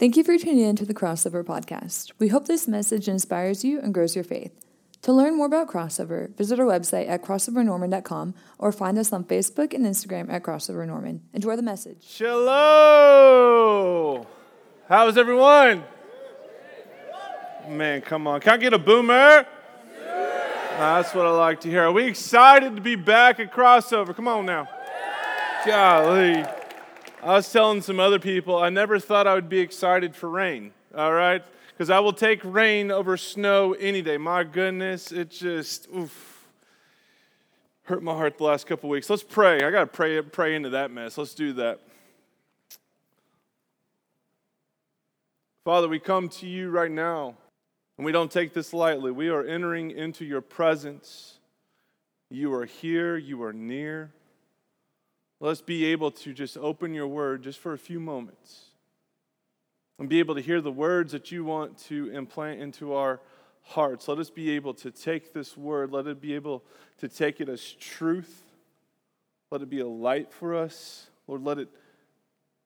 Thank you for tuning in to the Crossover Podcast. We hope this message inspires you and grows your faith. To learn more about Crossover, visit our website at crossovernorman.com or find us on Facebook and Instagram at Crossover Norman. Enjoy the message. Shalom. How's everyone? Man, come on. Can I get a boomer? That's what I like to hear. Are we excited to be back at Crossover? Come on now. Golly. I was telling some other people, I never thought I would be excited for rain, all right? Because I will take rain over snow any day. My goodness, it just, oof, hurt my heart the last couple weeks. Let's pray. I got to pray, pray into that mess. Let's do that. Father, we come to you right now, and we don't take this lightly. We are entering into your presence. You are here, you are near. Let's be able to just open your word just for a few moments and be able to hear the words that you want to implant into our hearts. Let us be able to take this word, let it be able to take it as truth. Let it be a light for us. Lord, let it,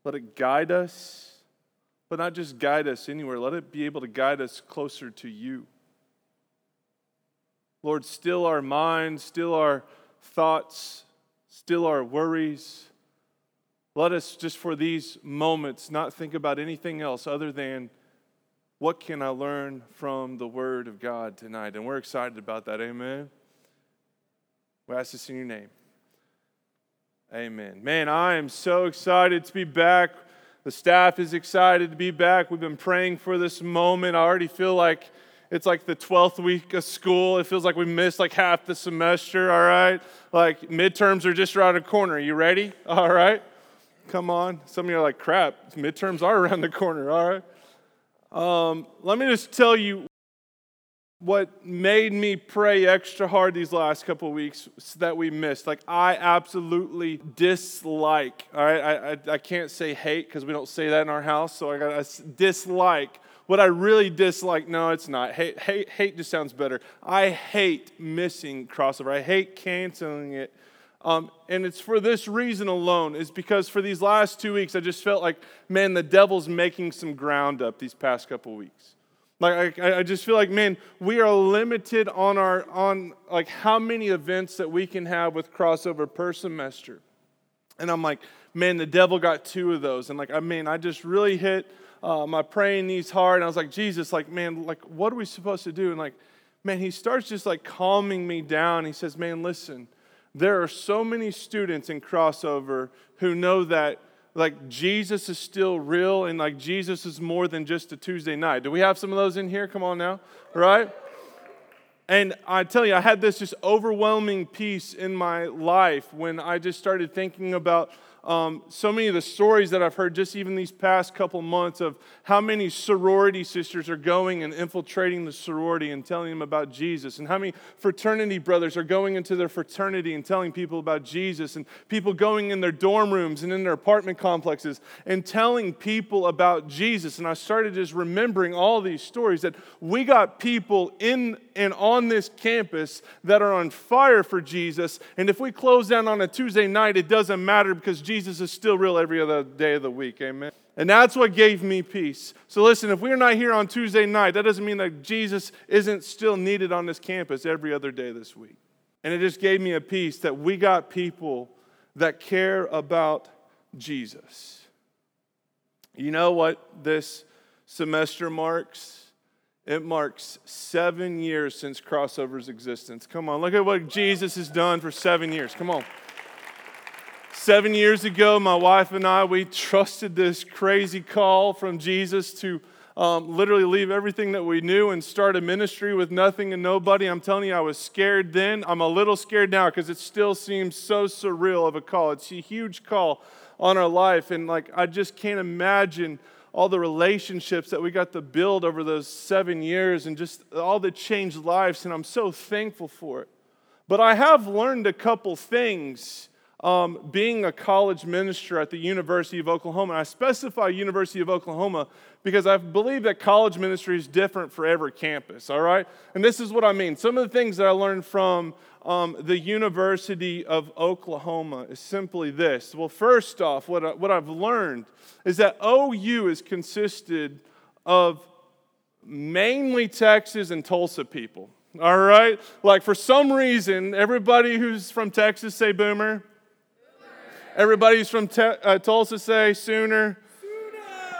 let it guide us, but not just guide us anywhere. Let it be able to guide us closer to you. Lord, still our minds, still our thoughts, still our worries. Let us, just for these moments, not think about anything else other than what can I learn from the Word of God tonight? And we're excited about that. Amen. We ask this in your name. Amen. Man, I am so excited to be back. The staff is excited to be back. We've been praying for this moment. I already feel like it's like the 12th week of school. It feels like we missed like half the semester, all right? Like midterms are just around the corner. You ready? All right? Come on. Some of you are like, crap, midterms are around the corner, all right? Um, let me just tell you what made me pray extra hard these last couple weeks that we missed. Like, I absolutely dislike, all right? I, I, I can't say hate because we don't say that in our house, so I got to dislike what I really dislike, no, it's not. Hate, hate, hate just sounds better. I hate missing crossover. I hate canceling it. Um, and it's for this reason alone, is because for these last two weeks, I just felt like, man, the devil's making some ground up these past couple weeks. Like I, I just feel like, man, we are limited on our on like how many events that we can have with crossover per semester. And I'm like, man, the devil got two of those. And like, I mean, I just really hit uh, my praying knees hard. And I was like, Jesus, like, man, like, what are we supposed to do? And like, man, he starts just like calming me down. He says, man, listen, there are so many students in crossover who know that like Jesus is still real and like Jesus is more than just a Tuesday night. Do we have some of those in here? Come on now, right? And I tell you, I had this just overwhelming peace in my life when I just started thinking about um, so many of the stories that I've heard just even these past couple months of how many sorority sisters are going and infiltrating the sorority and telling them about Jesus, and how many fraternity brothers are going into their fraternity and telling people about Jesus, and people going in their dorm rooms and in their apartment complexes and telling people about Jesus. And I started just remembering all these stories that we got people in and on this campus that are on fire for Jesus. And if we close down on a Tuesday night, it doesn't matter because Jesus is still real every other day of the week. Amen. And that's what gave me peace. So listen, if we're not here on Tuesday night, that doesn't mean that Jesus isn't still needed on this campus every other day this week. And it just gave me a peace that we got people that care about Jesus. You know what this semester marks? It marks seven years since Crossover's existence. Come on, look at what Jesus has done for seven years. Come on. Seven years ago, my wife and I, we trusted this crazy call from Jesus to um, literally leave everything that we knew and start a ministry with nothing and nobody. I'm telling you, I was scared then. I'm a little scared now because it still seems so surreal of a call. It's a huge call on our life. And like, I just can't imagine all the relationships that we got to build over those seven years and just all the changed lives, and I'm so thankful for it. But I have learned a couple things um, being a college minister at the University of Oklahoma. And I specify University of Oklahoma because I believe that college ministry is different for every campus, all right? And this is what I mean. Some of the things that I learned from um, the University of Oklahoma is simply this. Well, first off, what, I, what I've learned is that OU is consisted of mainly Texas and Tulsa people. All right? Like for some reason, everybody who's from Texas say boomer. Everybody who's from te- uh, Tulsa say sooner.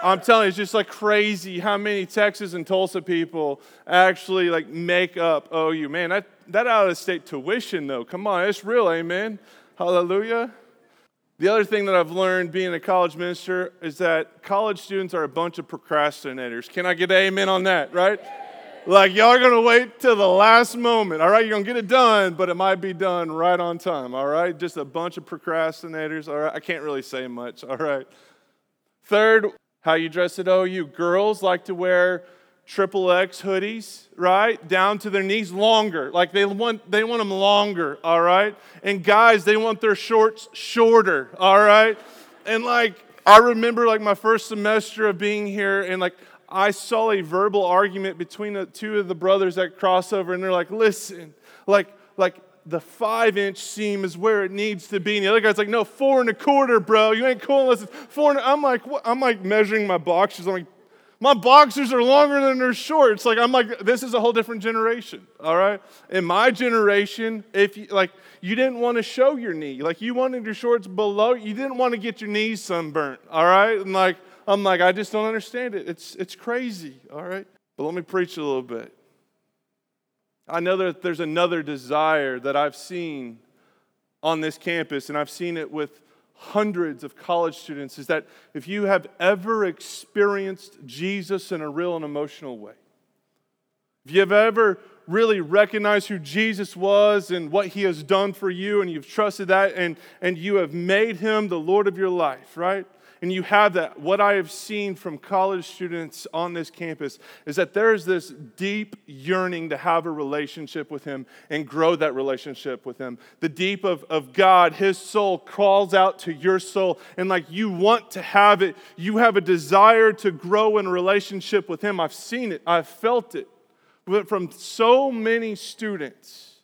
I'm telling you, it's just like crazy how many Texas and Tulsa people actually like make up OU. Man, that, that out of state tuition though, come on, it's real, amen. Hallelujah. The other thing that I've learned being a college minister is that college students are a bunch of procrastinators. Can I get amen on that, right? Like, y'all are going to wait till the last moment, all right? You're going to get it done, but it might be done right on time, all right? Just a bunch of procrastinators, all right? I can't really say much, all right? Third, how you dress at OU. Oh, girls like to wear triple X hoodies, right? Down to their knees longer. Like they want they want them longer, all right? And guys, they want their shorts shorter, all right? And like I remember like my first semester of being here and like I saw a verbal argument between the two of the brothers at crossover and they're like, "Listen, like like the five inch seam is where it needs to be. And the other guy's like, no, four and a quarter, bro. You ain't cool unless it's four and a, I'm like, what? I'm like measuring my boxers. I'm like, my boxers are longer than their shorts. like, I'm like, this is a whole different generation, all right? In my generation, if you, like, you didn't want to show your knee. Like, you wanted your shorts below, you didn't want to get your knees sunburnt, all right? And like, I'm like, I just don't understand it. It's, it's crazy, all right? But let me preach a little bit. I know that there's another desire that I've seen on this campus, and I've seen it with hundreds of college students, is that if you have ever experienced Jesus in a real and emotional way, if you've ever really recognized who Jesus was and what he has done for you, and you've trusted that, and, and you have made him the Lord of your life, right? And you have that, what I have seen from college students on this campus is that there's this deep yearning to have a relationship with Him and grow that relationship with Him. The deep of, of God, His soul calls out to your soul, and like you want to have it, you have a desire to grow in relationship with Him. I've seen it, I've felt it but from so many students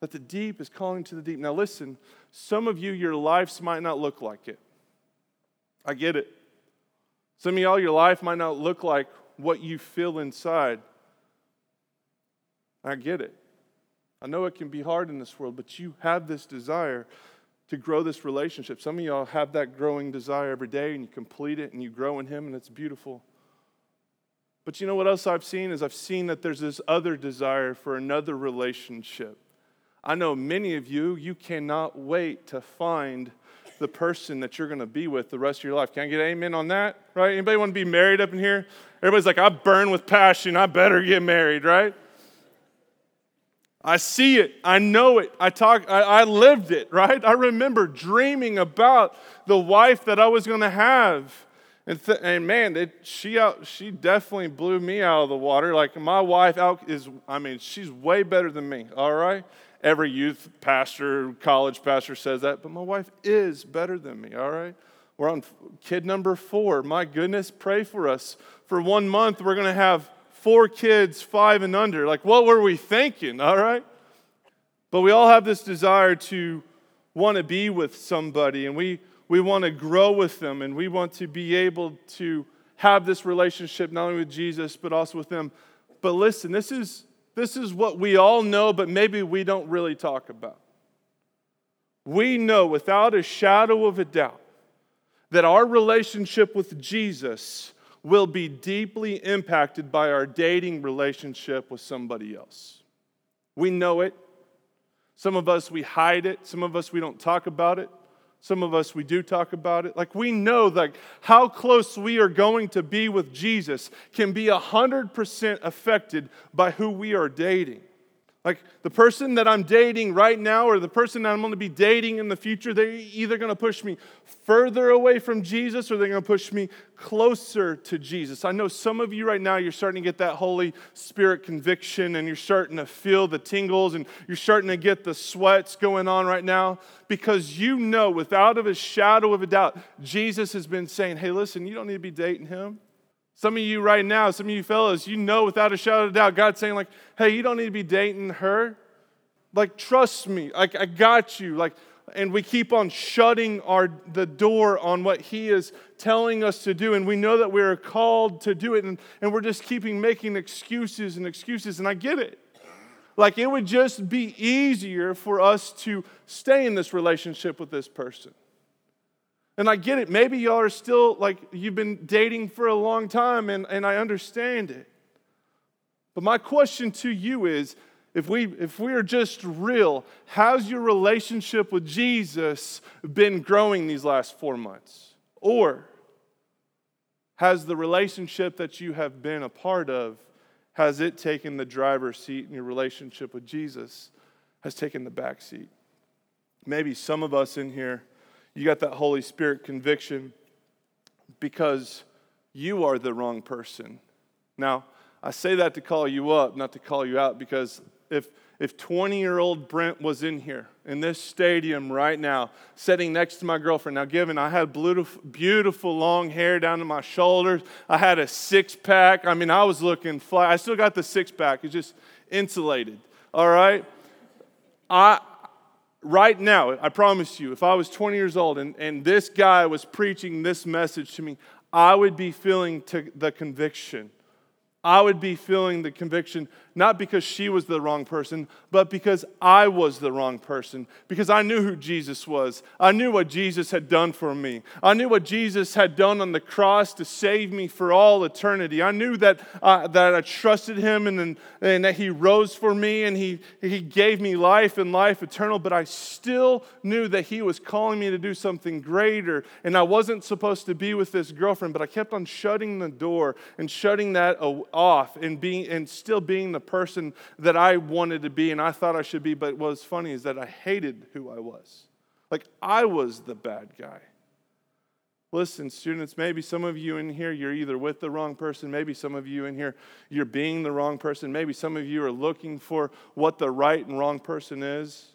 that the deep is calling to the deep. Now, listen, some of you, your lives might not look like it. I get it. Some of y'all, your life might not look like what you feel inside. I get it. I know it can be hard in this world, but you have this desire to grow this relationship. Some of y'all have that growing desire every day and you complete it and you grow in Him and it's beautiful. But you know what else I've seen is I've seen that there's this other desire for another relationship. I know many of you, you cannot wait to find the person that you're going to be with the rest of your life. Can I get amen on that? Right? Anybody want to be married up in here? Everybody's like, I burn with passion. I better get married, right? I see it. I know it. I talk. I, I lived it, right? I remember dreaming about the wife that I was going to have. And, th- and man, it, she out, she definitely blew me out of the water. Like my wife out is, I mean, she's way better than me. All right, every youth pastor, college pastor says that, but my wife is better than me, all right? We're on kid number four. My goodness, pray for us. For one month, we're going to have four kids, five and under. Like, what were we thinking, all right? But we all have this desire to want to be with somebody, and we, we want to grow with them, and we want to be able to have this relationship not only with Jesus, but also with them. But listen, this is this is what we all know, but maybe we don't really talk about. We know without a shadow of a doubt that our relationship with Jesus will be deeply impacted by our dating relationship with somebody else. We know it. Some of us, we hide it. Some of us, we don't talk about it. Some of us, we do talk about it. Like we know like how close we are going to be with Jesus can be 100% affected by who we are dating. Like the person that I'm dating right now or the person that I'm going to be dating in the future, they're either going to push me further away from Jesus or they're going to push me closer to Jesus. I know some of you right now, you're starting to get that Holy Spirit conviction and you're starting to feel the tingles and you're starting to get the sweats going on right now because you know without a shadow of a doubt, Jesus has been saying, hey, listen, you don't need to be dating him. Some of you right now, some of you fellas, you know without a shadow of a doubt, God's saying, like, hey, you don't need to be dating her. Like, trust me. Like, I got you. Like, and we keep on shutting our the door on what he is telling us to do and we know that we're called to do it and, and we're just keeping making excuses and excuses and i get it like it would just be easier for us to stay in this relationship with this person and I get it. Maybe y'all are still like, you've been dating for a long time, and, and I understand it. But my question to you is if we, if we are just real, how's your relationship with Jesus been growing these last four months? Or has the relationship that you have been a part of, has it taken the driver's seat in your relationship with Jesus, has taken the back seat? Maybe some of us in here you got that Holy Spirit conviction because you are the wrong person. Now, I say that to call you up, not to call you out, because if if 20 year old Brent was in here in this stadium right now, sitting next to my girlfriend. Now, given I had beautiful, long hair down to my shoulders, I had a six pack. I mean, I was looking fly. I still got the six pack, it's just insulated. All right? I, right now, I promise you, if I was 20 years old and, and this guy was preaching this message to me, I would be feeling the conviction. I would be feeling the conviction, not because she was the wrong person, but because I was the wrong person. Because I knew who Jesus was. I knew what Jesus had done for me. I knew what Jesus had done on the cross to save me for all eternity. I knew that, uh, that I trusted him and, and that he rose for me and he, he gave me life and life eternal, but I still knew that he was calling me to do something greater. And I wasn't supposed to be with this girlfriend, but I kept on shutting the door and shutting that off and being and still being the person that I wanted to be and I thought I should be. But what's funny is that I hated who I was. Like I was the bad guy. Listen, students, maybe some of you in here, you're either with the wrong person. Maybe some of you in here, you're being the wrong person. Maybe some of you are looking for what the right and wrong person is.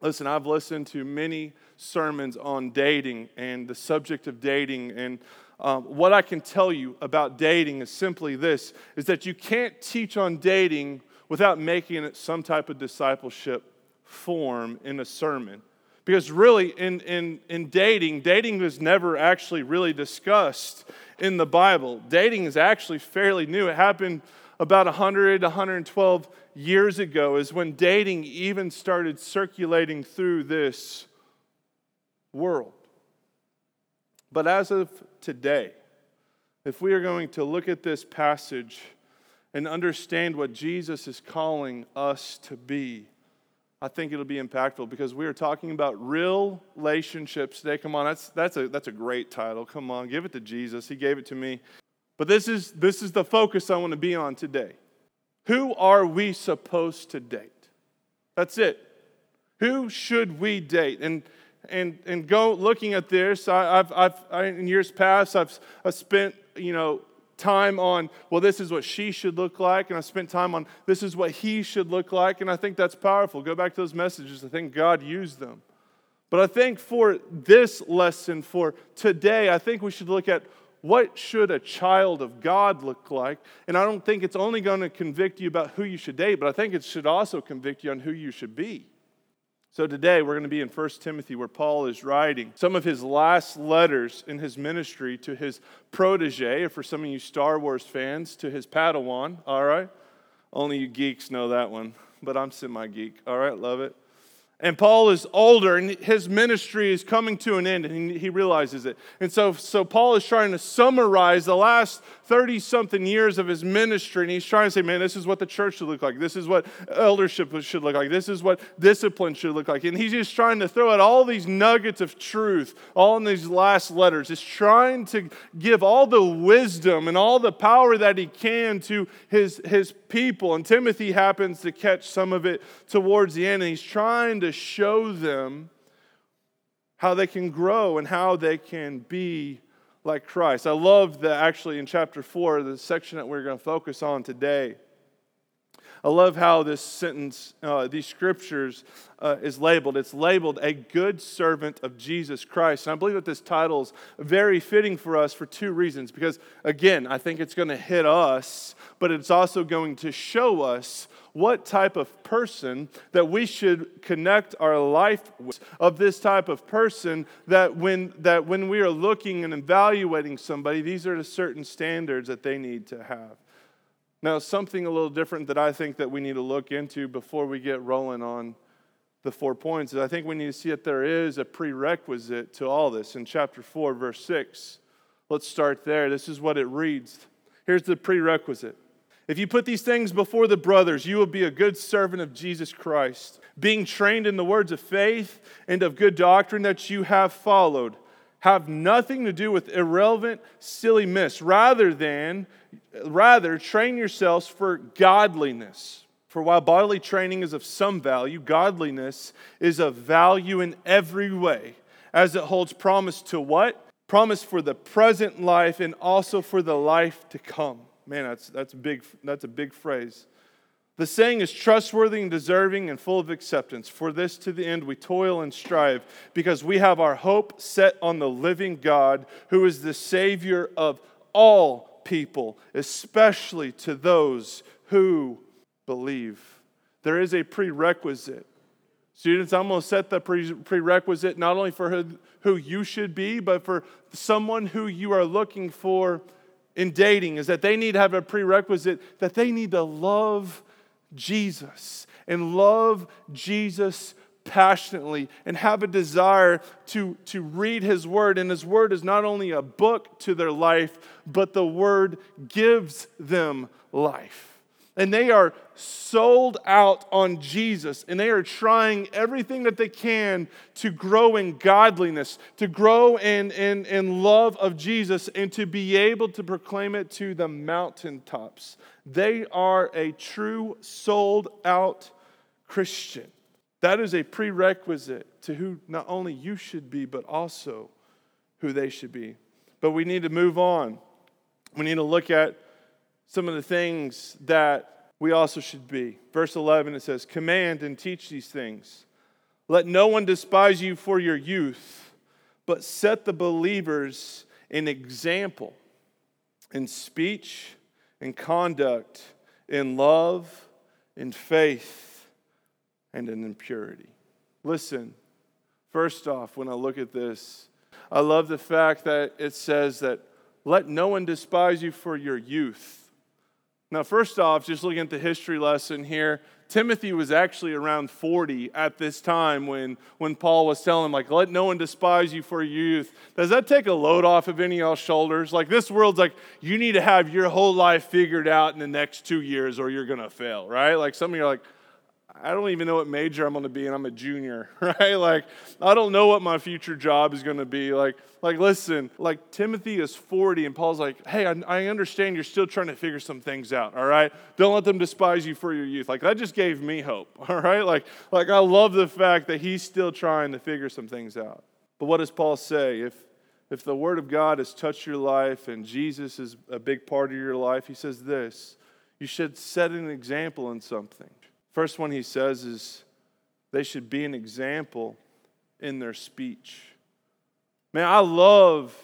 Listen, I've listened to many sermons on dating and the subject of dating and um, what I can tell you about dating is simply this is that you can't teach on dating without making it some type of discipleship form in a sermon. Because really, in, in, in dating, dating was never actually really discussed in the Bible. Dating is actually fairly new. It happened about 100, 112 years ago, is when dating even started circulating through this world. But as of today, if we are going to look at this passage and understand what Jesus is calling us to be, I think it'll be impactful because we are talking about real relationships today. Come on, that's, that's, a, that's a great title. Come on, give it to Jesus. He gave it to me. But this is, this is the focus I want to be on today. Who are we supposed to date? That's it. Who should we date? And and, and go looking at this, I, have I've, I, in years past, I've, I've spent, you know, time on, well, this is what she should look like, and I spent time on, this is what he should look like, and I think that's powerful. Go back to those messages. I think God used them. But I think for this lesson, for today, I think we should look at what should a child of God look like? And I don't think it's only going to convict you about who you should date, but I think it should also convict you on who you should be. So today we're going to be in 1 Timothy where Paul is writing some of his last letters in his ministry to his protege, or for some of you Star Wars fans, to his Padawan, all right? Only you geeks know that one, but I'm semi geek, all right? Love it. And Paul is older and his ministry is coming to an end and he realizes it. And so, so Paul is trying to summarize the last 30 something years of his ministry and he's trying to say, man, this is what the church should look like. This is what eldership should look like. This is what discipline should look like. And he's just trying to throw out all these nuggets of truth, all in these last letters. He's trying to give all the wisdom and all the power that he can to his, his people. And Timothy happens to catch some of it towards the end and he's trying to to show them how they can grow and how they can be like Christ. I love that actually in chapter 4, the section that we're going to focus on today. I love how this sentence, uh, these scriptures, uh, is labeled. It's labeled a good servant of Jesus Christ. And I believe that this title is very fitting for us for two reasons. Because, again, I think it's going to hit us, but it's also going to show us what type of person that we should connect our life with of this type of person that when that when we are looking and evaluating somebody these are the certain standards that they need to have. Now something a little different that i think that we need to look into before we get rolling on the four points is i think we need to see that there is a prerequisite to all this. In chapter 4 verse 6 let's start there. This is what it reads. Here's the prerequisite if you put these things before the brothers, you will be a good servant of Jesus Christ, being trained in the words of faith and of good doctrine that you have followed. Have nothing to do with irrelevant, silly myths. Rather than, rather, train yourselves for godliness. For while bodily training is of some value, godliness is of value in every way, as it holds promise to what? Promise for the present life and also for the life to come. Man, that's, that's, big, that's a big phrase. The saying is trustworthy and deserving and full of acceptance. For this to the end we toil and strive, because we have our hope set on the living God, who is the Savior of all people, especially to those who believe. There is a prerequisite. Students, I'm going to set the prerequisite not only for who you should be, but for someone who you are looking for in dating is that they need to have a prerequisite that they need to love Jesus and love Jesus passionately and have a desire to, to read his word. And his word is not only a book to their life, but the word gives them life and they are sold out on Jesus and they are trying everything that they can to grow in godliness, to grow in, in, in love of Jesus, and to be able to proclaim it to the mountaintops. They are a true sold out Christian. That is a prerequisite to who not only you should be, but also who they should be. But we need to move on. We need to look at some of the things that we also should be. Verse 11 it says, Command and teach these things. Let no one despise you for your youth, but set the believers an example in speech, in conduct, in love, in faith, and in purity. Listen, first off, when I look at this, I love the fact that it says that let no one despise you for your youth. Now, first off, just looking at the history lesson here, Timothy was actually around 40 at this time when, when Paul was telling him, like, let no one despise you for youth. Does that take a load off of any of y'all's shoulders? Like, this world's like, you need to have your whole life figured out in the next two years or you're going to fail, right? Like, some of you are like, I don't even know what major I'm going to be and I'm a junior, right? Like I don't know what my future job is going to be. Like like listen, like Timothy is 40 and Paul's like, "Hey, I, I understand you're still trying to figure some things out, all right? Don't let them despise you for your youth." Like that just gave me hope, all right? Like like I love the fact that he's still trying to figure some things out. But what does Paul say? If if the word of God has touched your life and Jesus is a big part of your life, he says this, you should set an example in something. First one he says is they should be an example in their speech. Man, I love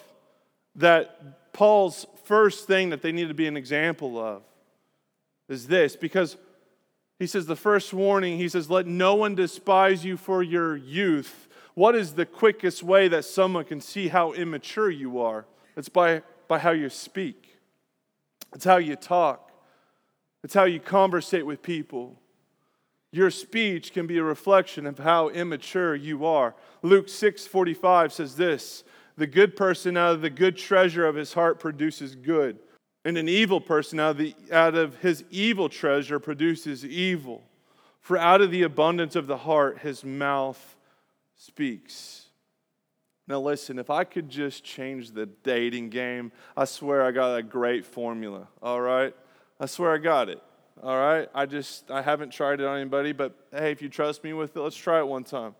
that Paul's first thing that they need to be an example of is this because he says the first warning, he says, Let no one despise you for your youth. What is the quickest way that someone can see how immature you are? It's by, by how you speak, it's how you talk, it's how you conversate with people. Your speech can be a reflection of how immature you are. Luke 6:45 says this, "The good person out of the good treasure of his heart produces good, and an evil person out of, the, out of his evil treasure produces evil. For out of the abundance of the heart his mouth speaks." Now, listen, if I could just change the dating game, I swear I got a great formula, all right? I swear I got it, all right? I just, I haven't tried it on anybody, but hey, if you trust me with it, let's try it one time.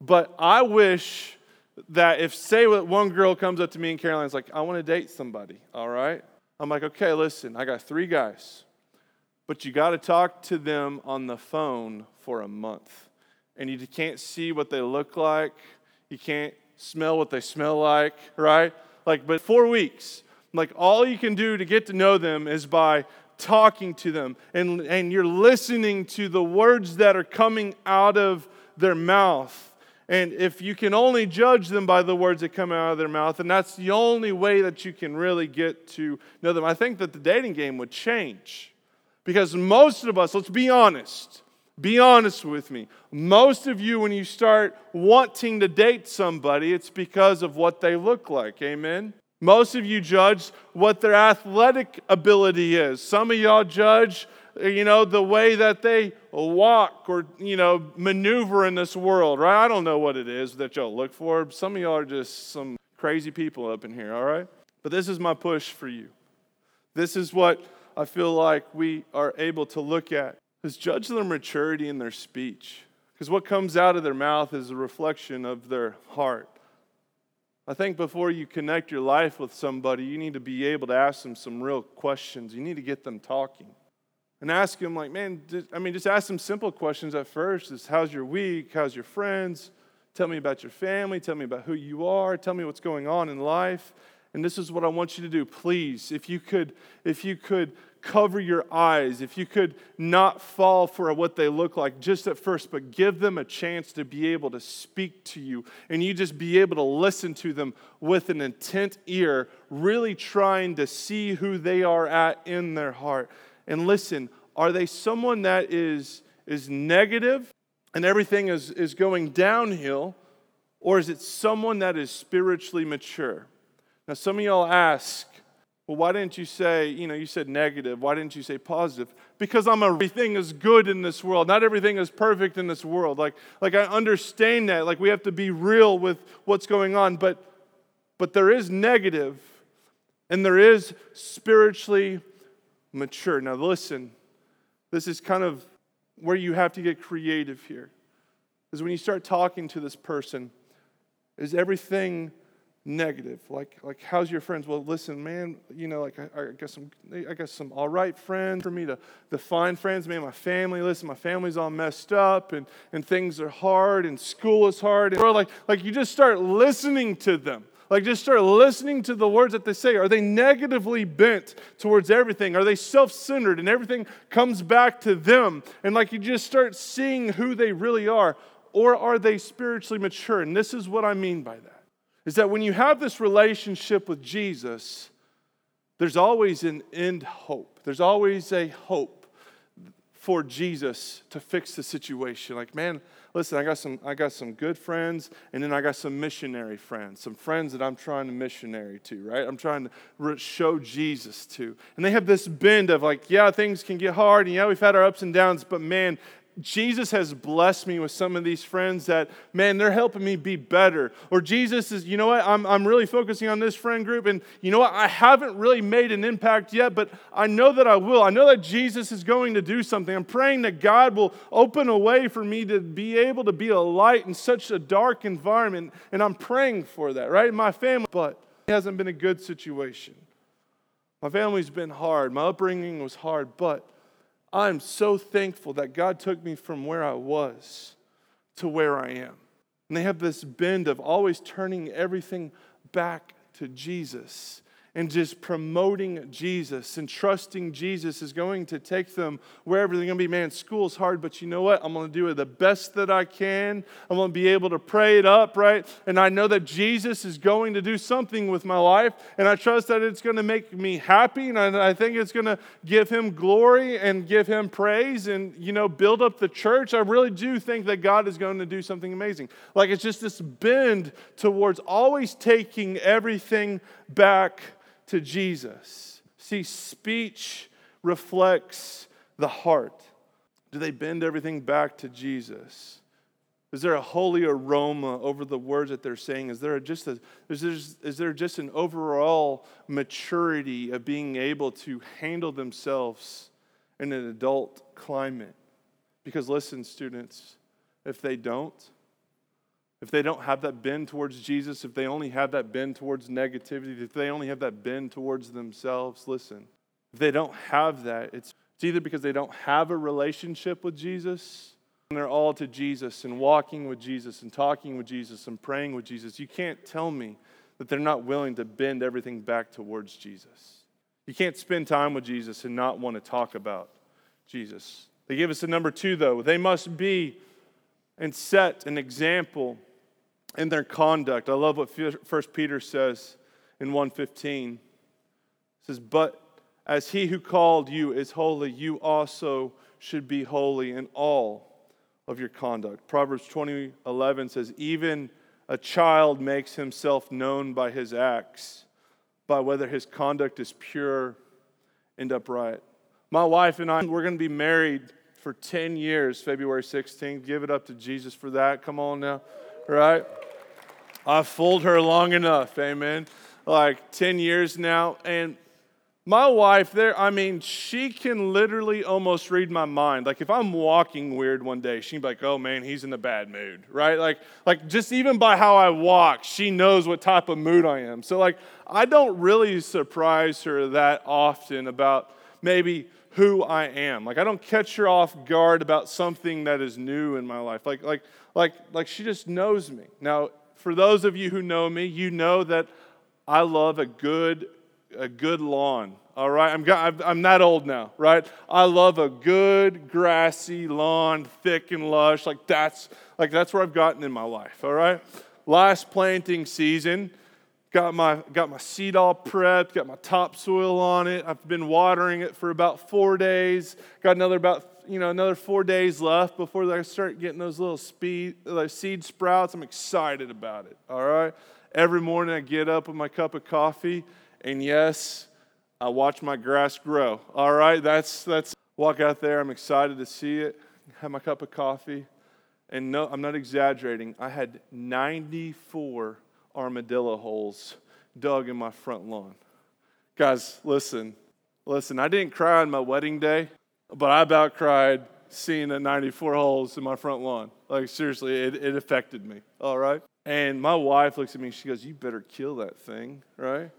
But I wish that if, say, one girl comes up to me and Caroline's like, I want to date somebody, all right? I'm like, okay, listen, I got three guys, but you got to talk to them on the phone for a month. And you can't see what they look like you can't smell what they smell like, right? Like, but four weeks, like all you can do to get to know them is by talking to them and, and you're listening to the words that are coming out of their mouth. And if you can only judge them by the words that come out of their mouth, and that's the only way that you can really get to know them, I think that the dating game would change. Because most of us, let's be honest, be honest with me. Most of you, when you start wanting to date somebody, it's because of what they look like. Amen? Most of you judge what their athletic ability is. Some of y'all judge, you know, the way that they walk or, you know, maneuver in this world, right? I don't know what it is that y'all look for. Some of y'all are just some crazy people up in here, all right? But this is my push for you. This is what I feel like we are able to look at is judge their maturity in their speech. Because what comes out of their mouth is a reflection of their heart. I think before you connect your life with somebody, you need to be able to ask them some real questions. You need to get them talking. And ask them, like, man, I mean, just ask them simple questions at first. Is how's your week? How's your friends? Tell me about your family. Tell me about who you are. Tell me what's going on in life. And this is what I want you to do. Please, if you could, if you could cover your eyes, if you could not fall for what they look like just at first, but give them a chance to be able to speak to you and you just be able to listen to them with an intent ear, really trying to see who they are at in their heart. And listen, are they someone that is, is negative and everything is, is going downhill, or is it someone that is spiritually mature? Now, some of y'all ask, well, why didn't you say, you know, you said negative. Why didn't you say positive? Because I'm a, everything is good in this world. Not everything is perfect in this world. Like, like I understand that. Like we have to be real with what's going on. But, but there is negative and there is spiritually mature. Now, listen, this is kind of where you have to get creative here. Is when you start talking to this person, is everything negative. Like, like, how's your friends? Well, listen, man, you know, like, I, I got some, I got some all right friends for me to, to find friends. Man, my family, listen, my family's all messed up and, and things are hard and school is hard. And, like, like, you just start listening to them. Like, just start listening to the words that they say. Are they negatively bent towards everything? Are they self centered and everything comes back to them? And, like, you just start seeing who they really are. Or are they spiritually mature? And this is what I mean by that is that when you have this relationship with Jesus, there's always an end hope. There's always a hope for Jesus to fix the situation. Like, man, listen, I got some I got some good friends and then I got some missionary friends, some friends that I'm trying to missionary to, right? I'm trying to show Jesus to. And they have this bend of like, yeah, things can get hard and yeah, we've had our ups and downs, but man, Jesus has blessed me with some of these friends that, man, they're helping me be better. Or Jesus is, you know what, I'm, I'm really focusing on this friend group, and you know what, I haven't really made an impact yet, but I know that I will. I know that Jesus is going to do something. I'm praying that God will open a way for me to be able to be a light in such a dark environment, and I'm praying for that, right? My family, but it hasn't been a good situation. My family's been hard. My upbringing was hard, but I'm so thankful that God took me from where I was to where I am. And they have this bend of always turning everything back to Jesus. And just promoting Jesus and trusting Jesus is going to take them wherever they're going to be. Man, school's hard, but you know what? I'm going to do it the best that I can. I'm going to be able to pray it up, right? And I know that Jesus is going to do something with my life, and I trust that it's going to make me happy, and I, think it's going to give him glory and give him praise and, you know, build up the church. I really do think that God is going to do something amazing. Like it's just this bend towards always taking everything back to Jesus. See, speech reflects the heart. Do they bend everything back to Jesus? Is there a holy aroma over the words that they're saying? Is there just a, is there, is there just an overall maturity of being able to handle themselves in an adult climate? Because listen, students, if they don't, if they don't have that bend towards Jesus, if they only have that bend towards negativity, if they only have that bend towards themselves, listen, if they don't have that, it's, it's either because they don't have a relationship with Jesus and they're all to Jesus and walking with Jesus and talking with Jesus and praying with Jesus. You can't tell me that they're not willing to bend everything back towards Jesus. You can't spend time with Jesus and not want to talk about Jesus. They give us a number two, though. They must be and set an example in their conduct. I love what First Peter says in 115. It says, But as he who called you is holy, you also should be holy in all of your conduct. Proverbs 20:11 says, Even a child makes himself known by his acts, by whether his conduct is pure and upright. My wife and I, we're going to be married for 10 years, February 16th. Give it up to Jesus for that. Come on now right? I've fooled her long enough, amen. Like 10 years now. And my wife there, I mean, she can literally almost read my mind. Like if I'm walking weird one day, she'd be like, oh man, he's in a bad mood, right? Like, like just even by how I walk, she knows what type of mood I am. So like I don't really surprise her that often about maybe who I am. Like I don't catch her off guard about something that is new in my life. Like like like like she just knows me. Now, for those of you who know me, you know that I love a good a good lawn. All right, I'm I'm that old now, right? I love a good grassy lawn, thick and lush. Like that's like that's where I've gotten in my life. All right, last planting season, got my got my seed all prepped, got my topsoil on it. I've been watering it for about four days. Got another about you know another four days left before I start getting those little speed, those seed sprouts. I'm excited about it. All right. Every morning I get up with my cup of coffee, and yes, I watch my grass grow. All right. That's that's walk out there. I'm excited to see it. Have my cup of coffee, and no, I'm not exaggerating. I had 94 armadillo holes dug in my front lawn. Guys, listen, listen, I didn't cry on my wedding day, but I about cried seeing the 94 holes in my front lawn. Like, seriously, it, it affected me, all right? And my wife looks at me, she goes, You better kill that thing, right?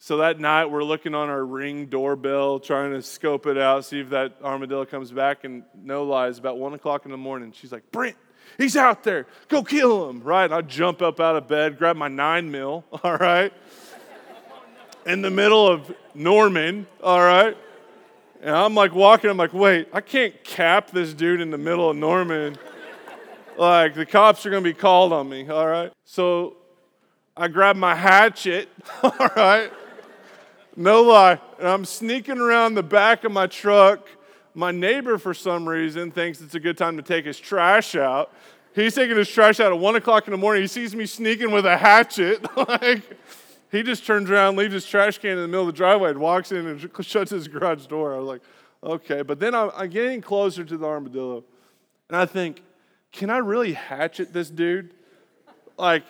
So that night, we're looking on our ring doorbell, trying to scope it out, see if that armadillo comes back. And no lies, about one o'clock in the morning, she's like, Brent, He's out there. Go kill him, right? I jump up out of bed, grab my nine mil, all right? In the middle of Norman, all right? And I'm like walking, I'm like, wait, I can't cap this dude in the middle of Norman. like, the cops are gonna be called on me, all right? So I grab my hatchet, all right? No lie. And I'm sneaking around the back of my truck my neighbor, for some reason, thinks it's a good time to take his trash out. He's taking his trash out at one o'clock in the morning. He sees me sneaking with a hatchet. like, he just turns around, leaves his trash can in the middle of the driveway, and walks in and shuts his garage door. I was like, okay. But then I'm, I'm getting closer to the armadillo, and I think, can I really hatchet this dude? Like,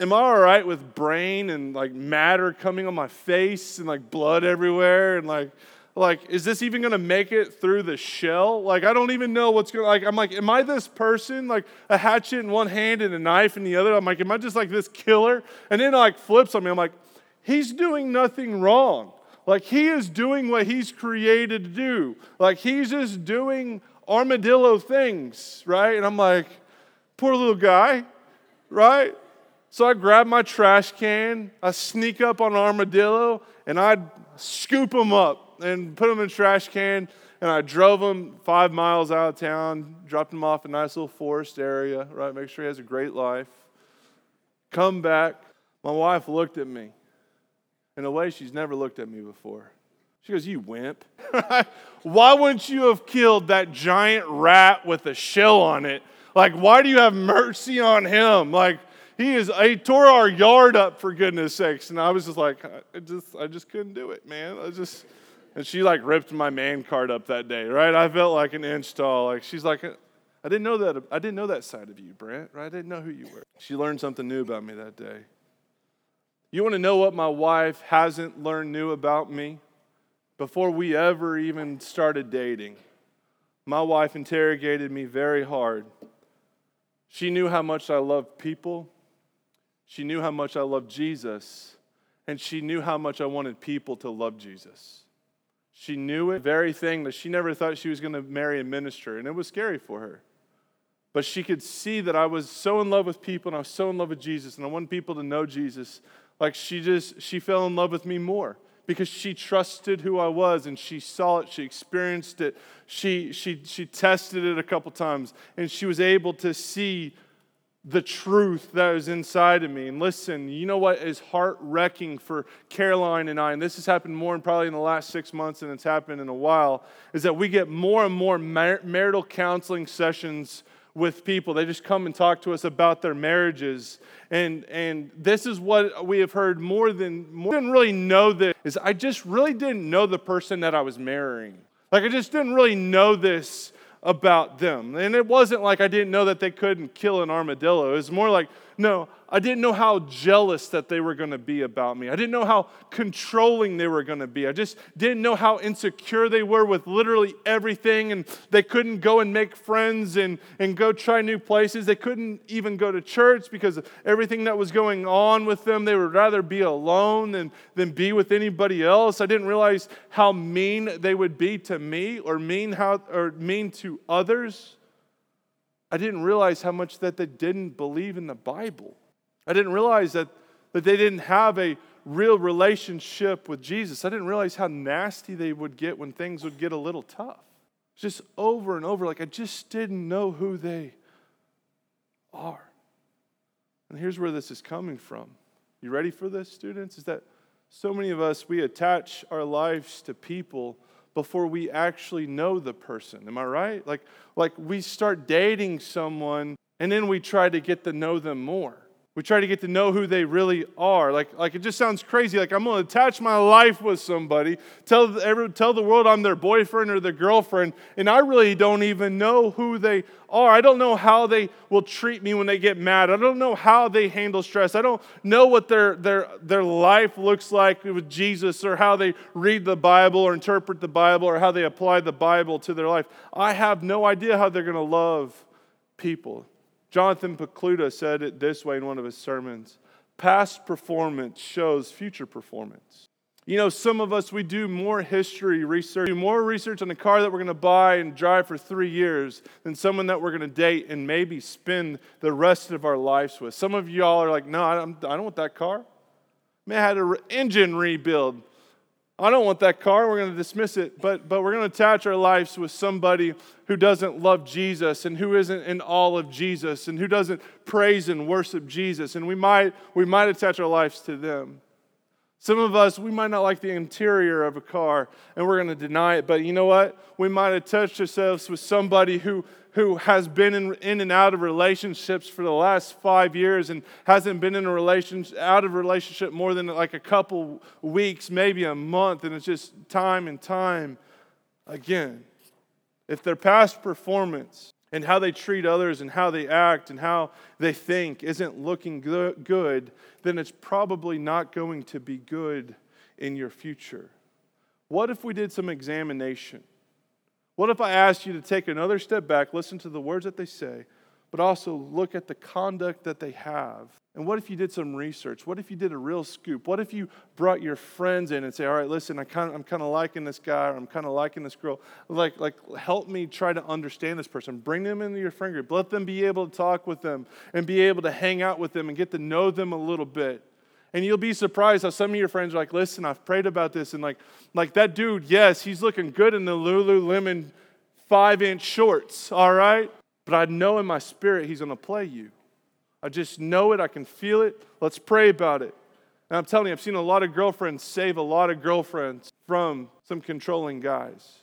am I all right with brain and like matter coming on my face and like blood everywhere and like like is this even going to make it through the shell? Like i don't even know what's going to like i'm like am i this person? Like a hatchet in one hand and a knife in the other? I'm like am i just like this killer? And then like flips on me. I'm like he's doing nothing wrong. Like he is doing what he's created to do. Like he's just doing armadillo things right? And i'm like poor little guy right? So I grab my trash can, I sneak up on Armadillo, and I scoop him up and put him in trash can. And I drove him five miles out of town, dropped him off a nice little forest area, right? Make sure he has a great life. Come back. My wife looked at me in a way she's never looked at me before. She goes, You wimp. why wouldn't you have killed that giant rat with a shell on it? Like, why do you have mercy on him? Like, he is he tore our yard up for goodness sakes. And I was just like, I just I just couldn't do it, man. I just and she like ripped my man card up that day, right? I felt like an inch tall. Like she's like, I didn't know that I didn't know that side of you, Brent, right? I didn't know who you were. She learned something new about me that day. You want to know what my wife hasn't learned new about me? Before we ever even started dating, my wife interrogated me very hard. She knew how much I loved people. She knew how much I loved Jesus, and she knew how much I wanted people to love Jesus. She knew it, very thing that she never thought she was going to marry a minister, and it was scary for her. But she could see that I was so in love with people and I was so in love with Jesus, and I wanted people to know Jesus. Like she just, she fell in love with me more because she trusted who I was and she saw it, she experienced it, she, she, she tested it a couple times, and she was able to see the truth that is inside of me. And listen, you know what is heart wrecking for Caroline and I, and this has happened more and probably in the last six months than it's happened in a while, is that we get more and more mar- marital counseling sessions with people. They just come and talk to us about their marriages. And, and this is what we have heard more than, more than really know this, is I just really didn't know the person that I was marrying. Like I just didn't really know this about them. And it wasn't like I didn't know that they couldn't kill an armadillo. It was more like, no, I didn't know how jealous that they were going to be about me. I didn't know how controlling they were going to be. I just didn't know how insecure they were with literally everything. And they couldn't go and make friends and, and go try new places. They couldn't even go to church because of everything that was going on with them. They would rather be alone than, than be with anybody else. I didn't realize how mean they would be to me or mean, how, or mean to others. I didn't realize how much that they didn't believe in the Bible. I didn't realize that, that they didn't have a real relationship with Jesus. I didn't realize how nasty they would get when things would get a little tough. Just over and over, like I just didn't know who they are. And here's where this is coming from. You ready for this, students? Is that so many of us, we attach our lives to people before we actually know the person. Am I right? Like, like we start dating someone and then we try to get to know them more. We try to get to know who they really are. Like, like it just sounds crazy. Like I'm going to attach my life with somebody, tell, every, tell the world I'm their boyfriend or their girlfriend, and I really don't even know who they are. I don't know how they will treat me when they get mad. I don't know how they handle stress. I don't know what their, their, their life looks like with Jesus or how they read the Bible or interpret the Bible or how they apply the Bible to their life. I have no idea how they're going to love people. Jonathan Pokluda said it this way in one of his sermons Past performance shows future performance. You know, some of us, we do more history research, do more research on the car that we're going to buy and drive for three years than someone that we're going to date and maybe spend the rest of our lives with. Some of y'all are like, no, I don't, I don't want that car. Man, I had an engine rebuild. I don't want that car. We're going to dismiss it. But, but we're going to attach our lives with somebody who doesn't love Jesus and who isn't in all of Jesus and who doesn't praise and worship Jesus. And we might, we might attach our lives to them. Some of us, we might not like the interior of a car and we're going to deny it. But you know what? We might attach ourselves with somebody who who has been in, in and out of relationships for the last five years and hasn't been in a relationship out of relationship more than like a couple weeks, maybe a month, and it's just time and time again. If their past performance and how they treat others and how they act and how they think isn't looking good, then it's probably not going to be good in your future. What if we did some examination? What if I asked you to take another step back, listen to the words that they say, but also look at the conduct that they have. And what if you did some research? What if you did a real scoop? What if you brought your friends in and say, "All right, listen, I kind of, I'm kind of liking this guy, or I'm kind of liking this girl. Like, like, help me try to understand this person. Bring them into your friend group. Let them be able to talk with them and be able to hang out with them and get to know them a little bit." And you'll be surprised how some of your friends are like, "Listen, I've prayed about this, and like, like that dude, yes, he's looking good in the Lululemon five-inch shorts. All right, but I know in my spirit he's going to play you." I just know it. I can feel it. Let's pray about it. And I'm telling you, I've seen a lot of girlfriends save a lot of girlfriends from some controlling guys.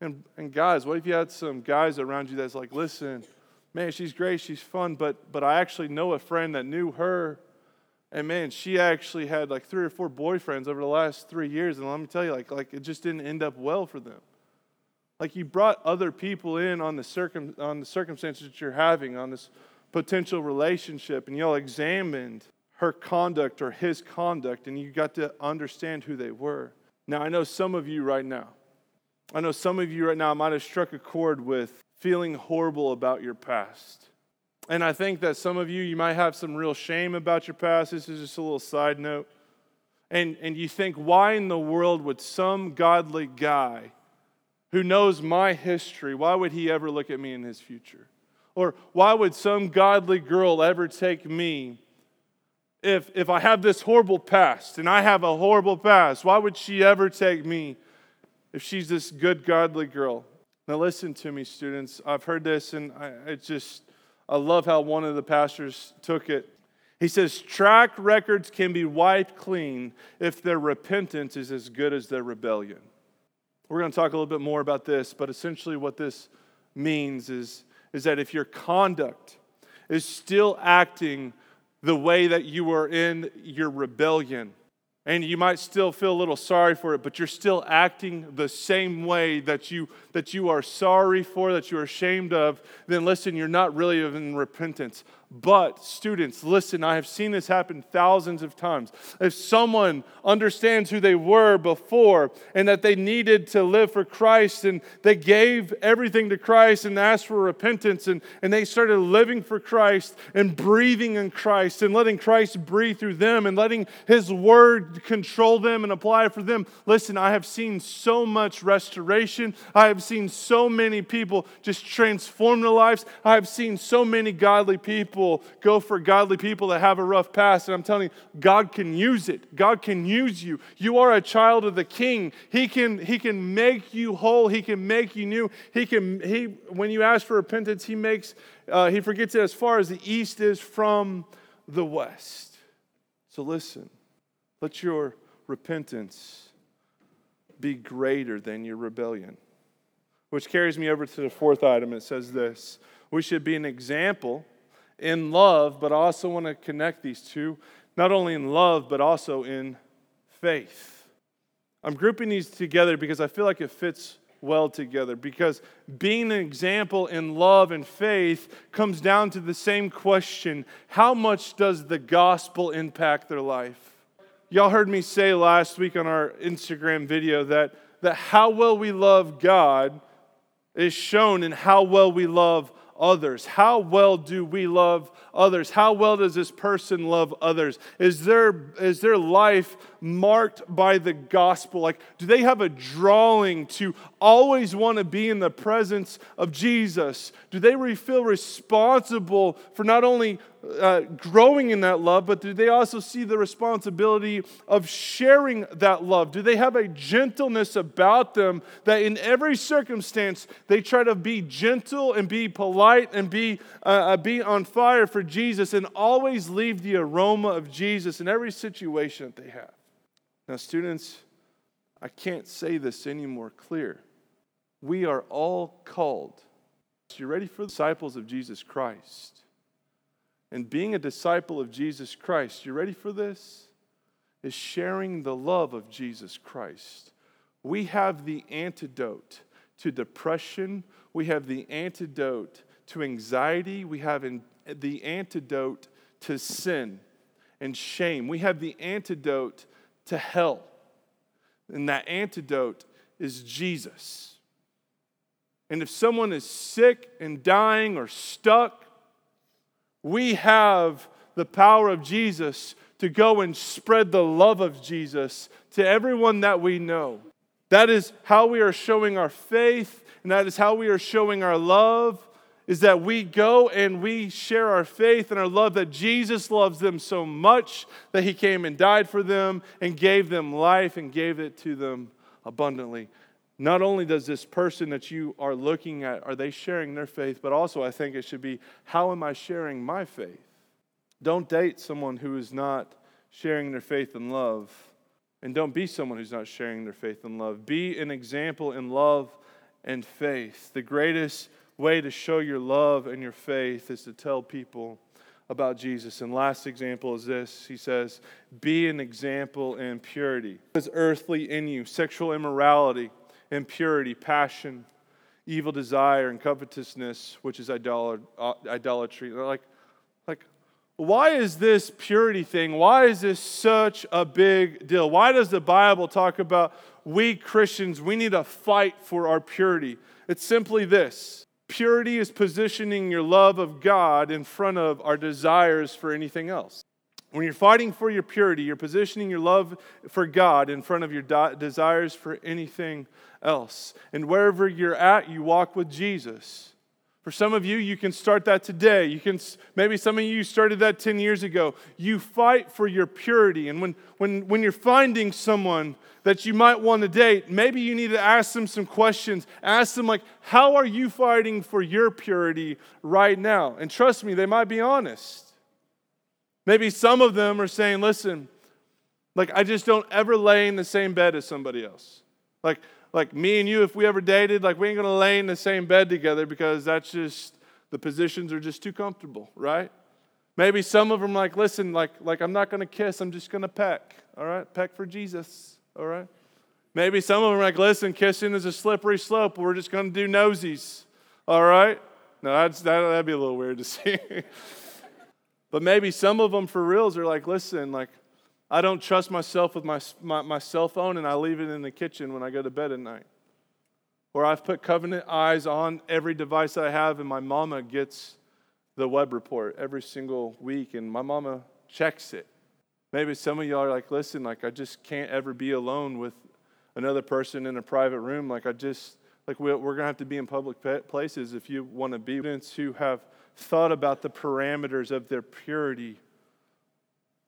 And, and guys, what if you had some guys around you that's like, listen, man, she's great, she's fun, but, but I actually know a friend that knew her. And man, she actually had like three or four boyfriends over the last three years. And let me tell you, like, like it just didn't end up well for them. Like you brought other people in on the, circum, on the circumstances that you're having, on this potential relationship and y'all examined her conduct or his conduct and you got to understand who they were. Now, I know some of you right now, I know some of you right now might have struck a chord with feeling horrible about your past. And I think that some of you, you might have some real shame about your past. This is just a little side note. And, and you think, why in the world would some godly guy who knows my history, why would he ever look at me in his future? Or why would some godly girl ever take me if, if I have this horrible past and I have a horrible past? Why would she ever take me if she's this good, godly girl? Now, listen to me, students. I've heard this and I, it's just, I love how one of the pastors took it. He says, track records can be wiped clean if their repentance is as good as their rebellion. We're going to talk a little bit more about this, but essentially, what this means is is that if your conduct is still acting the way that you were in your rebellion, and you might still feel a little sorry for it but you're still acting the same way that you that you are sorry for that you're ashamed of then listen you're not really in repentance but, students, listen, I have seen this happen thousands of times. If someone understands who they were before and that they needed to live for Christ and they gave everything to Christ and asked for repentance and, and they started living for Christ and breathing in Christ and letting Christ breathe through them and letting His Word control them and apply for them, listen, I have seen so much restoration. I have seen so many people just transform their lives. I have seen so many godly people people go for godly people that have a rough past. And I'm telling you, God can use it. God can use you. You are a child of the King. He can, he can make you whole. He can make you new. He can, he, when you ask for repentance, He makes, uh, He forgets it as far as the east is from the west. So listen, let your repentance be greater than your rebellion. Which carries me over to the fourth item. It says this We should be an example in love, but I also want to connect these two, not only in love, but also in faith. I'm grouping these together because I feel like it fits well together. Because being an example in love and faith comes down to the same question how much does the gospel impact their life? Y'all heard me say last week on our Instagram video that, that how well we love God is shown in how well we love others? How well do we love others? How well does this person love others? Is their, is their life marked by the gospel? Like, do they have a drawing to always want to be in the presence of Jesus? Do they feel responsible for not only uh, growing in that love, but do they also see the responsibility of sharing that love? Do they have a gentleness about them that in every circumstance they try to be gentle and be polite and be, uh, uh be on fire for Jesus and always leave the aroma of Jesus in every situation that they have? Now, students, I can't say this any more clear. We are all called. So you ready for the disciples of Jesus Christ? And being a disciple of Jesus Christ, you ready for this? Is sharing the love of Jesus Christ. We have the antidote to depression, we have the antidote to anxiety, we have the antidote to sin and shame, we have the antidote to hell. And that antidote is Jesus. And if someone is sick and dying or stuck, We have the power of Jesus to go and spread the love of Jesus to everyone that we know. That is how we are showing our faith, and that is how we are showing our love. Is that we go and we share our faith and our love that Jesus loves them so much that he came and died for them and gave them life and gave it to them abundantly. Not only does this person that you are looking at, are they sharing their faith, but also I think it should be, how am I sharing my faith? Don't date someone who is not sharing their faith and love. And don't be someone who's not sharing their faith and love. Be an example in love and faith. The greatest way to show your love and your faith is to tell people about Jesus. And last example is this He says, Be an example in purity. What is earthly in you? Sexual immorality, impurity, passion, evil desire, and covetousness, which is uh, idolatry. Like, like why is this purity thing? Why is this such a big deal? Why does the Bible talk about we Christians, we need to fight for our purity? It's simply this purity is positioning your love of God in front of our desires for anything else. When you're fighting for your purity, you're positioning your love for God in front of your desires for anything else. And wherever you're at, you walk with Jesus. For some of you, you can start that today. You can maybe some of you started that 10 years ago. You fight for your purity. And when, when, when you're finding someone that you might want to date, maybe you need to ask them some questions. Ask them, like, how are you fighting for your purity right now? And trust me, they might be honest. Maybe some of them are saying, listen, like, I just don't ever lay in the same bed as somebody else. Like, like me and you, if we ever dated, like we ain't gonna lay in the same bed together because that's just the positions are just too comfortable, right? Maybe some of them like, listen, like, like I'm not gonna kiss, I'm just gonna peck. All right, peck for Jesus. All right. Maybe some of them like, listen, kissing is a slippery slope. We're just gonna do nosies. All right. No, that's, that, that'd be a little weird to see. but maybe some of them for reals are like, listen, like I don't trust myself with my, my, my, cell phone and I leave it in the kitchen when I go to bed at night. Or I've put covenant eyes on every device I have, and my mama gets the web report every single week, and my mama checks it. Maybe some of y'all are like, listen, like I just can't ever be alone with another person in a private room. Like I just, like we're, we're going to have to be in public places if you want to be. Students who have thought about the parameters of their purity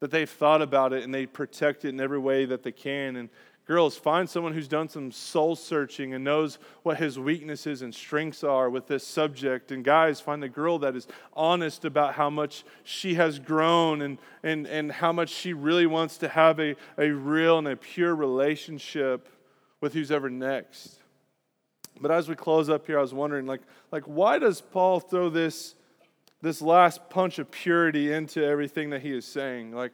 that they've thought about it and they protect it in every way that they can. And girls, find someone who's done some soul searching and knows what his weaknesses and strengths are with this subject. And guys, find a girl that is honest about how much she has grown and, and, and how much she really wants to have a, a real and a pure relationship with who's ever next. But as we close up here, I was wondering, like, like why does Paul throw this? This last punch of purity into everything that he is saying. Like,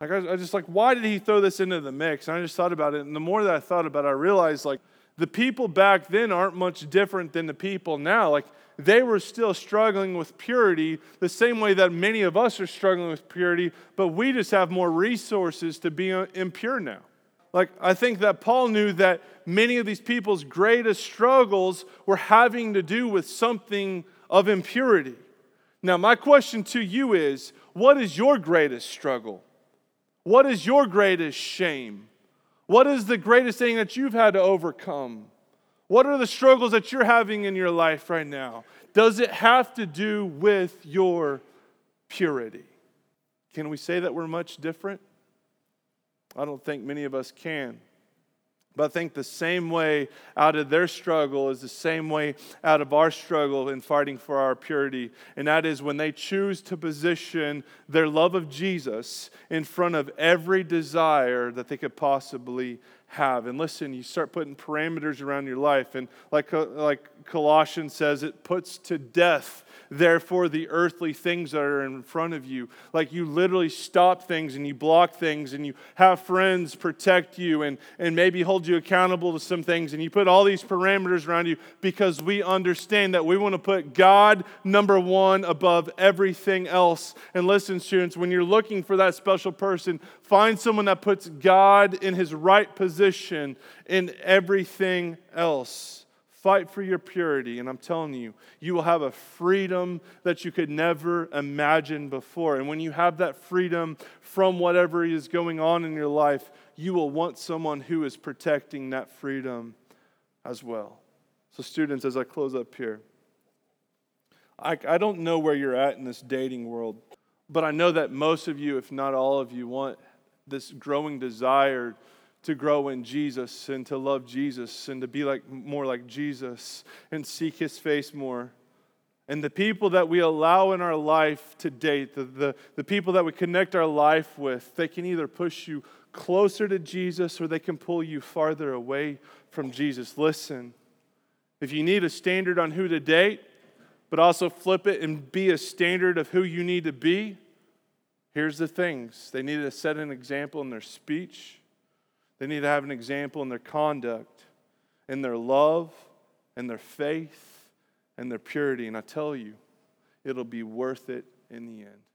like I, I just like, why did he throw this into the mix? And I just thought about it. And the more that I thought about it, I realized like the people back then aren't much different than the people now. Like they were still struggling with purity the same way that many of us are struggling with purity, but we just have more resources to be uh, impure now. Like, I think that Paul knew that many of these people's greatest struggles were having to do with something of impurity. Now, my question to you is what is your greatest struggle? What is your greatest shame? What is the greatest thing that you've had to overcome? What are the struggles that you're having in your life right now? Does it have to do with your purity? Can we say that we're much different? I don't think many of us can. But I think the same way out of their struggle is the same way out of our struggle in fighting for our purity. And that is when they choose to position their love of Jesus in front of every desire that they could possibly have. And listen, you start putting parameters around your life. And like, uh, like Colossians says, it puts to death therefore the earthly things that are in front of you. Like you literally stop things and you block things and you have friends protect you and, and maybe hold you accountable to some things. And you put all these parameters around you because we understand that we want to put God number one above everything else. And listen, students, when you're looking for that special person, find someone that puts God in his right position in everything else Fight for your purity, and I'm telling you, you will have a freedom that you could never imagine before. And when you have that freedom from whatever is going on in your life, you will want someone who is protecting that freedom as well. So, students, as I close up here, I, I don't know where you're at in this dating world, but I know that most of you, if not all of you, want this growing desire to grow in Jesus and to love Jesus and to be like more like Jesus and seek his face more. And the people that we allow in our life to date, the, the, the people that we connect our life with, they can either push you closer to Jesus or they can pull you farther away from Jesus. Listen, if you need a standard on who to date, but also flip it and be a standard of who you need to be, here's the things. They need to set an example in their speech, they need to have an example in their conduct, in their love, in their faith, and their purity. And I tell you, it'll be worth it in the end.